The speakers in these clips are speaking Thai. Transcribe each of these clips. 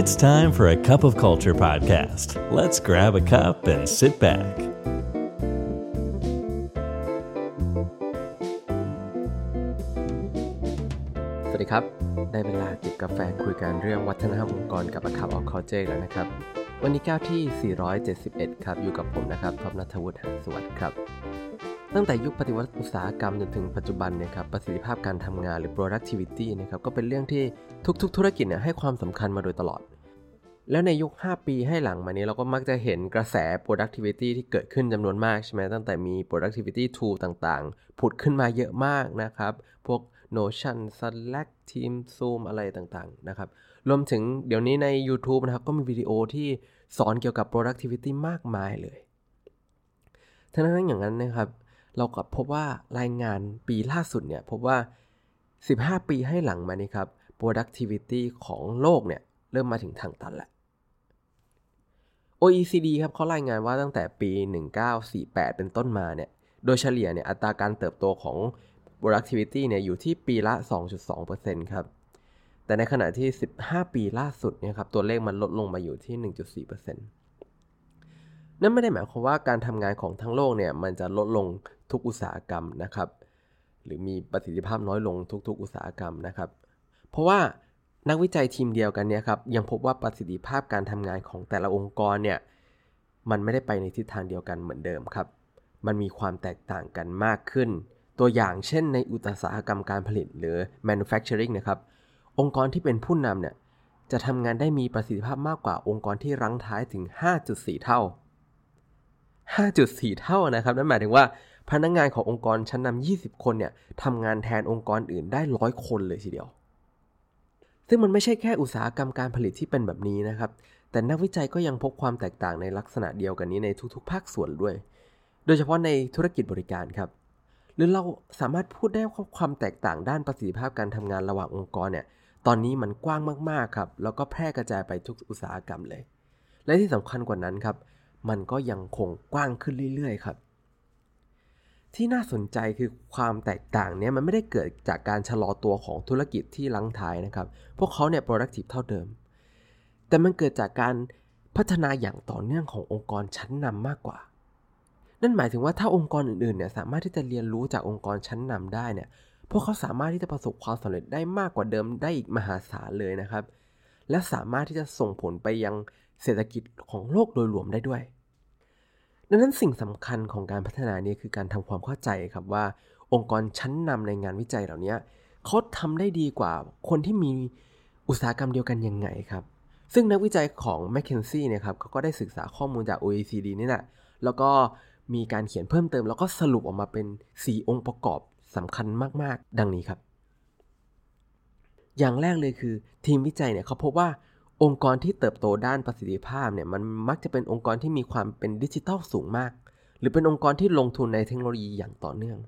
It's time for a cup of culture podcast. Let's grab a cup and sit back. สวัสดีครับ ได้เวลาจิบกาแฟคุยกันเรื่องวัฒนธรรมองค์กรกับ A Cup of Culture แล้วนะครับ วันนี้แก้วที่ 471 ครับ อยู่กับผมนะครับท็อปนัทวุฒิหาสวัสดิ์ครับ ตั้งแต่ยุคปฏิวัติอุตสาหกรรมจนถึงปัจจุบันเนี่ยครับประสิทธิภาพการทำงานหรือ productivity นะครับก็เป็นเรื่องที่ทุกๆ ธุรกิจเนี่ยให้ความสำคัญมาโดยตลอด แล้วในยุค 5 ปีให้หลังมานี้เราก็มักจะเห็นกระแส productivity ที่เกิดขึ้นจำนวนมากใช่ไหมตั้งแต่มี productivity tool ต่างๆ ผุดขึ้นมาเยอะมากนะครับ พวก Notion Slack Team Zoom อะไรต่างๆนะครับรวมถึงเดี๋ยวนี้ใน YouTube นะครับก็มีวิดีโอที่สอนเกี่ยวกับ productivity มากมายเลยทั้งนั้นอย่างนั้นนะครับ เราก็พบว่ารายงานปีล่าสุดเนี่ยพบว่า 15 ปีให้หลังมานี่ครับ productivity ของโลกเนี่ยเริ่มมาถึงทางตันแล้ว OECD ครับเขารายงานว่าตั้งแต่ปี 1948 เป็นต้นมาเนี่ย โดยเฉลี่ยเนี่ยอัตราการเติบโตของ productivity เนี่ยอยู่ที่ปีละ 2.2%ครับ แต่ในขณะที่ 15 ปีล่าสุดเนี่ยครับตัวเลขมันลดลงมาอยู่ที่ 1.4%นั่นไม่ได้หมายความว่าการทำงานของทั้งโลกเนี่ยมันจะลดลง ทุกอุตสาหกรรมนะครับ หรือมีประสิทธิภาพน้อยลงทุก ๆ อุตสาหกรรมนะครับ เพราะว่านักวิจัยทีมเดียวกันเนี่ยครับยังพบว่าประสิทธิภาพการทำงานของแต่ละองค์กรเนี่ยมันไม่ได้ไปในทิศทางเดียวกันเหมือนเดิมครับ มันมีความแตกต่างกันมากขึ้น ตัวอย่างเช่นในอุตสาหกรรมการผลิตหรือ manufacturing นะครับ องค์กรที่เป็นผู้นำเนี่ยจะทำงานได้มีประสิทธิภาพมากกว่าองค์กรที่รั้งท้ายถึง 5.4 เท่า 5.4 เท่านะครับ นั่นหมายถึงว่า พนักงงานขององค์กรชั้นนำ20 คนเนี่ยทำงานแทนองค์กรอื่นได้ร้อยคนเลยทีเดียว ซึ่งมันไม่ใช่แค่อุตสาหกรรมการผลิตที่เป็นแบบนี้นะครับ แต่นักวิจัยก็ยังพบความแตกต่างในลักษณะเดียวกันนี้ในทุกๆ ภาคส่วนด้วย โดยเฉพาะในธุรกิจบริการครับ หรือเราสามารถพูดได้ว่าความแตกต่างด้านประสิทธิภาพการทำงานระหว่างองค์กรเนี่ย ตอนนี้มันกว้างมากๆครับ แล้วก็แพร่กระจายไปทุกอุตสาหกรรมเลย และที่สำคัญกว่านั้นครับ มันก็ยังคงกว้างขึ้นเรื่อยๆ ครับ ที่น่าสนใจคือความแตกต่างเนี้ยมันไม่ได้เกิดจากการชะลอตัวของธุรกิจที่ลังท้ายนะครับ พวกเขาเนี่ย productive เท่าเดิม แต่มันเกิดจากการพัฒนาอย่างต่อเนื่องขององค์กรชั้นนำมากกว่า นั่นหมายถึงว่าถ้าองค์กรอื่นๆเนี่ยสามารถที่จะเรียนรู้จากองค์กรชั้นนำได้เนี่ย พวกเขาสามารถที่จะประสบความสำเร็จได้มากกว่าเดิมได้อีกมหาศาลเลยนะครับ และสามารถที่จะส่งผลไปยังเศรษฐกิจของโลกโดยรวมได้ด้วย ดังนั้นสิ่งสำคัญของการพัฒนานี้คือการทำความเข้าใจครับว่า องค์กรชั้นนำในงานวิจัยเหล่านี้เขาทำได้ดีกว่าคนที่มีอุตสาหกรรมเดียวกันยังไงครับ ซึ่งนักวิจัยของ m c k เคนซี่เนี่ยครับเขาก็ได้ศึกษาข้อมูลจาก OECD นี่แหละแล้วก็มีการเขียนเพิ่มเติม แล้วก็สรุปออกมาเป็น 4 องค์ประกอบสำคัญมาก ๆ ดังนี้ครับ อย่างแรกเลยคือทีมวิจัยเนี่ยเขาพบว่า องค์กรที่เติบโตด้านประสิทธิภาพเนี่ยมันมักจะเป็นองค์กรที่มีความเป็นดิจิทัลสูงมาก หรือเป็นองค์กรที่ลงทุนในเทคโนโลยีอย่างต่อเนื่อง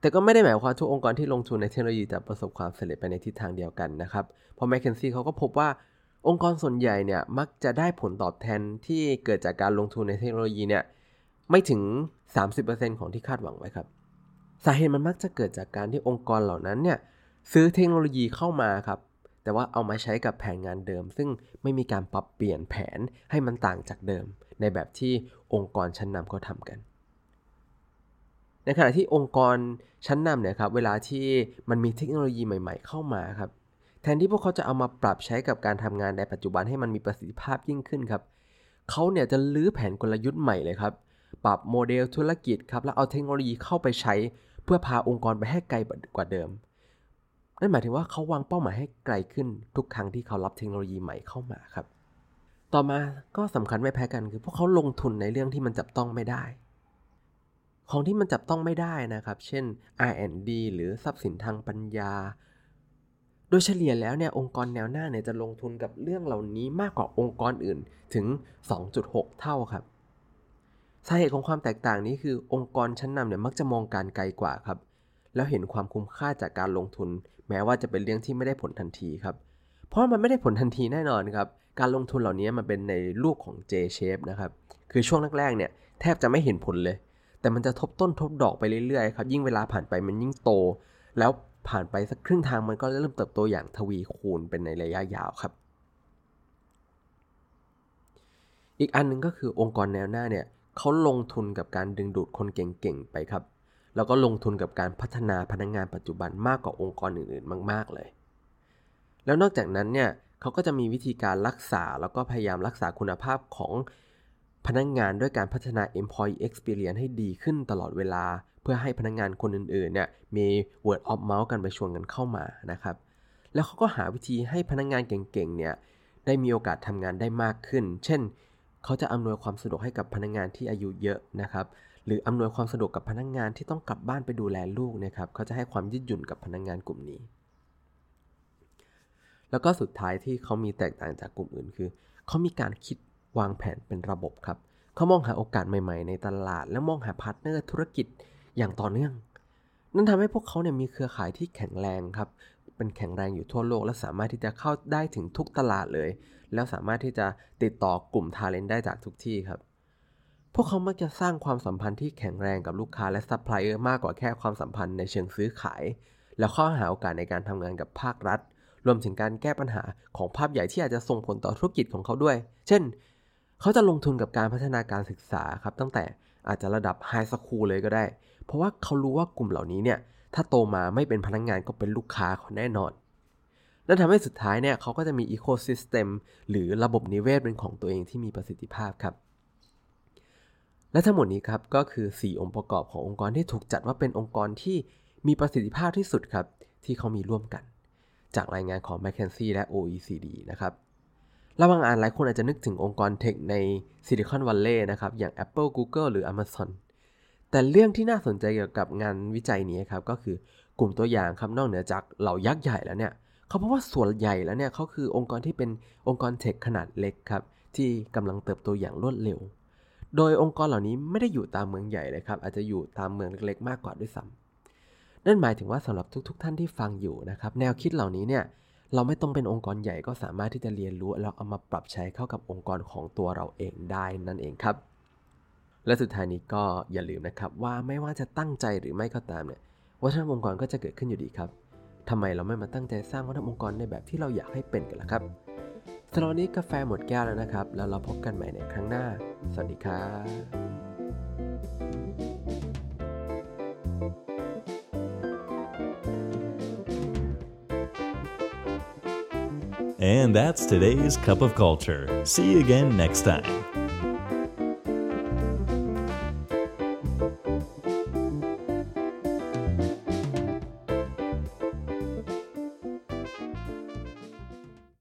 แต่ก็ไม่ได้หมายความทุกองค์กรที่ลงทุนในเทคโนโลยีจะประสบความสำเร็จไปในทิศทางเดียวกันนะครับเพราะแมคเคนซี่เขาก็พบว่าองค์กรส่วนใหญ่เนี่ยมักจะได้ผลตอบแทนที่เกิดจากการลงทุนในเทคโนโลยีเนี่ยไม่ถึง 30%ของที่คาดหวังไว้ครับ สาเหตุมันมักจะเกิดจากการที่องค์กรเหล่านั้นเนี่ยซื้อเทคโนโลยีเข้ามาครับ แต่ว่าเอามาใช้กับแผนงานเดิม ซึ่งไม่มีการปรับเปลี่ยนแผนให้มันต่างจากเดิม ในแบบที่องค์กรชั้นนำเขาทำกัน ในขณะที่องค์กรชั้นนำเนี่ยครับเวลาที่มันมีเทคโนโลยีใหม่ ๆ เข้ามาครับแทนที่พวกเขาจะเอามาปรับใช้กับการทำงานในปัจจุบันให้มันมีประสิทธิภาพยิ่งขึ้นครับเขาเนี่ยจะลื้อแผนกลยุทธ์ใหม่เลยครับปรับโมเดลธุรกิจครับแล้วเอาเทคโนโลยีเข้าไปใช้ เพื่อพาองค์กรไปให้ไกลกว่าเดิม นั่นหมายถึงว่าเขาวางเป้าหมายให้ไกลขึ้นทุกครั้งที่เขารับเทคโนโลยีใหม่เข้ามาครับ ต่อมาก็สำคัญไม่แพ้กันคือพวกเขาลงทุนในเรื่องที่มันจับต้องไม่ได้ ของที่มันจับต้องไม่ได้นะครับ เช่น R&D หรือทรัพย์สินทางปัญญา โดยเฉลี่ยแล้วเนี่ยองค์กรแนวหน้าเนี่ยจะลงทุนกับเรื่องเหล่านี้มากกว่าองค์กรอื่นถึง 2.6 เท่าครับสาเหตุของความแตกต่างนี้คือองค์กรชั้นนำเนี่ยมักจะมองการไกลกว่าครับ แล้วเห็นความคุ้มค่าจากการลงทุน แม้ว่าจะเป็นเรื่องที่ไม่ได้ผลทันทีครับ เพราะมันไม่ได้ผลทันทีแน่นอนครับ การลงทุนเหล่านี้มันเป็นในรูปของ J shape นะครับ คือช่วงแรกๆเนี่ยแทบจะไม่เห็นผลเลย แต่มันจะทบต้นทบดอกไปเรื่อยๆครับ ยิ่งเวลาผ่านไปมันยิ่งโต แล้วผ่านไปสักครึ่งทางมันก็เริ่มเติบโตอย่างทวีคูณเป็นในระยะยาวครับ อีกอันหนึงก็คือองค์กรแนวหน้าเนี่ยเขาลงทุนกับการดึงดูดคนเก่งๆไปครับ แล้วก็ลงทุนกับการพัฒนาพนักงงานปัจจุบันมากกว่าองค์กรอื่นๆ มากๆเลย แล้วนอกจากนั้นเนี่ยเขาก็จะมีวิธีการรักษาแล้วก็พยายามรักษาคุณภาพของพนักงงานด้วยการพัฒนา employee experience ให้ดีขึ้นตลอดเวลา เพื่อให้พนักงงานคนอื่นๆเนี่ยมี word of mouth กันไปชวนกันเข้ามานะครับ แล้วเขาก็หาวิธีให้พนักงงานเก่งๆเนี่ยได้มีโอกาสทำงานได้มากขึ้น เช่น เขาจะอำนวยความสะดวกให้กับพนักงานที่อายุเยอะนะครับ หรืออำนวยความสะดวกกับพนักงานที่ต้องกลับบ้านไปดูแลลูกนะครับเขาจะให้ความยืดหยุ่นกับพนักงานกลุ่มนี้ แล้วก็สุดท้ายที่เขามีแตกต่างจากกลุ่มอื่นคือเขามีการคิดวางแผนเป็นระบบครับเขามองหาโอกาสใหม่ๆ ในตลาด และมองหา partner ธุรกิจอย่างต่อเนื่อง นั่นทำให้พวกเขาเนี่ยมีเครือข่ายที่แข็งแรงครับเป็นแข็งแรงอยู่ทั่วโลก และสามารถที่จะเข้าได้ถึงทุกตลาดเลย แล้วสามารถที่จะติดต่อกลุ่ม talent ได้จากทุกที่ครับ พวกเขามักจะสร้างความสัมพันธ์ที่แข็งแรงกับลูกค้าและซัพพลายเออร์มากกว่าแค่ความสัมพันธ์ในเชิงซื้อขาย แล้วเขาหาโอกาสในการทำงานกับภาครัฐ รวมถึงการแก้ปัญหาของภาพใหญ่ที่อาจจะส่งผลต่อธุรกิจของเขาด้วย เช่น เขาจะลงทุนกับการพัฒนาการศึกษาครับตั้งแต่อาจจะระดับ high school เลยก็ได้ เพราะว่าเขารู้ว่ากลุ่มเหล่านี้เนี่ยถ้าโตมาไม่เป็นพนักงานก็เป็นลูกค้าเขาแน่นอนนั่นทำให้สุดท้ายเนี่ยเขาก็จะมี ecosystem หรือระบบนิเวศเป็นของตัวเองที่มีประสิทธิภาพครับ และทั้งหมดนี้ครับก็คือ 4 องค์ประกอบขององค์กรที่ถูกจัดว่าเป็นองค์กรที่มีประสิทธิภาพที่สุดครับที่เขามีร่วมกัน จากรายงานของ McKinsey และ OECD นะครับระหว่างอ่านหลายคนอาจจะนึกถึงองค์กรเทคในซิลิคอนวัลเลย์นะครับอย่าง Apple Google หรือ Amazon แต่เรื่องที่น่าสนใจเกี่ยวกับงานวิจัยนี้ครับก็คือกลุ่มตัวอย่างครับนอกเหนือจากเหล่ายักษ์ใหญ่แล้วเนี่ยเขาพบว่าส่วนใหญ่แล้วเนี่ยเขาคือองค์กรที่เป็นองค์กรเทคขนาดเล็กครับที่กำลังเติบโตอย่างรวดเร็ว โดยองค์กรเหล่านี้ไม่ได้อยู่ตามเมืองใหญ่เลยครับ อาจจะอยู่ตามเมืองเล็กๆ มากกว่าด้วยซ้ำนั่นหมายถึงว่าสำหรับทุกๆท่านที่ฟังอยู่นะครับ แนวคิดเหล่านี้เนี่ยเราไม่ต้องเป็นองค์กรใหญ่ก็สามารถที่จะเรียนรู้แล้วเอามาปรับใช้เข้ากับองค์กรของตัวเราเองได้นั่นเองครับ และสุดท้ายนี้ก็อย่าลืมนะครับว่าไม่ว่าจะตั้งใจหรือไม่ก็ตามเนี่ยวัฒนธรรมองค์กรก็จะเกิดขึ้นอยู่ดีครับทำไมเราไม่มาตั้งใจสร้างวัฒนธรรมองค์กรในแบบที่เราอยากให้เป็นกันล่ะครับ สำหรับวันนี้กาแฟหมดแก้วแล้วนะครับ แล้วเราพบกันใหม่ในครั้งหน้า สวัสดีครับ And that's today's Cup of Culture. See you again next time.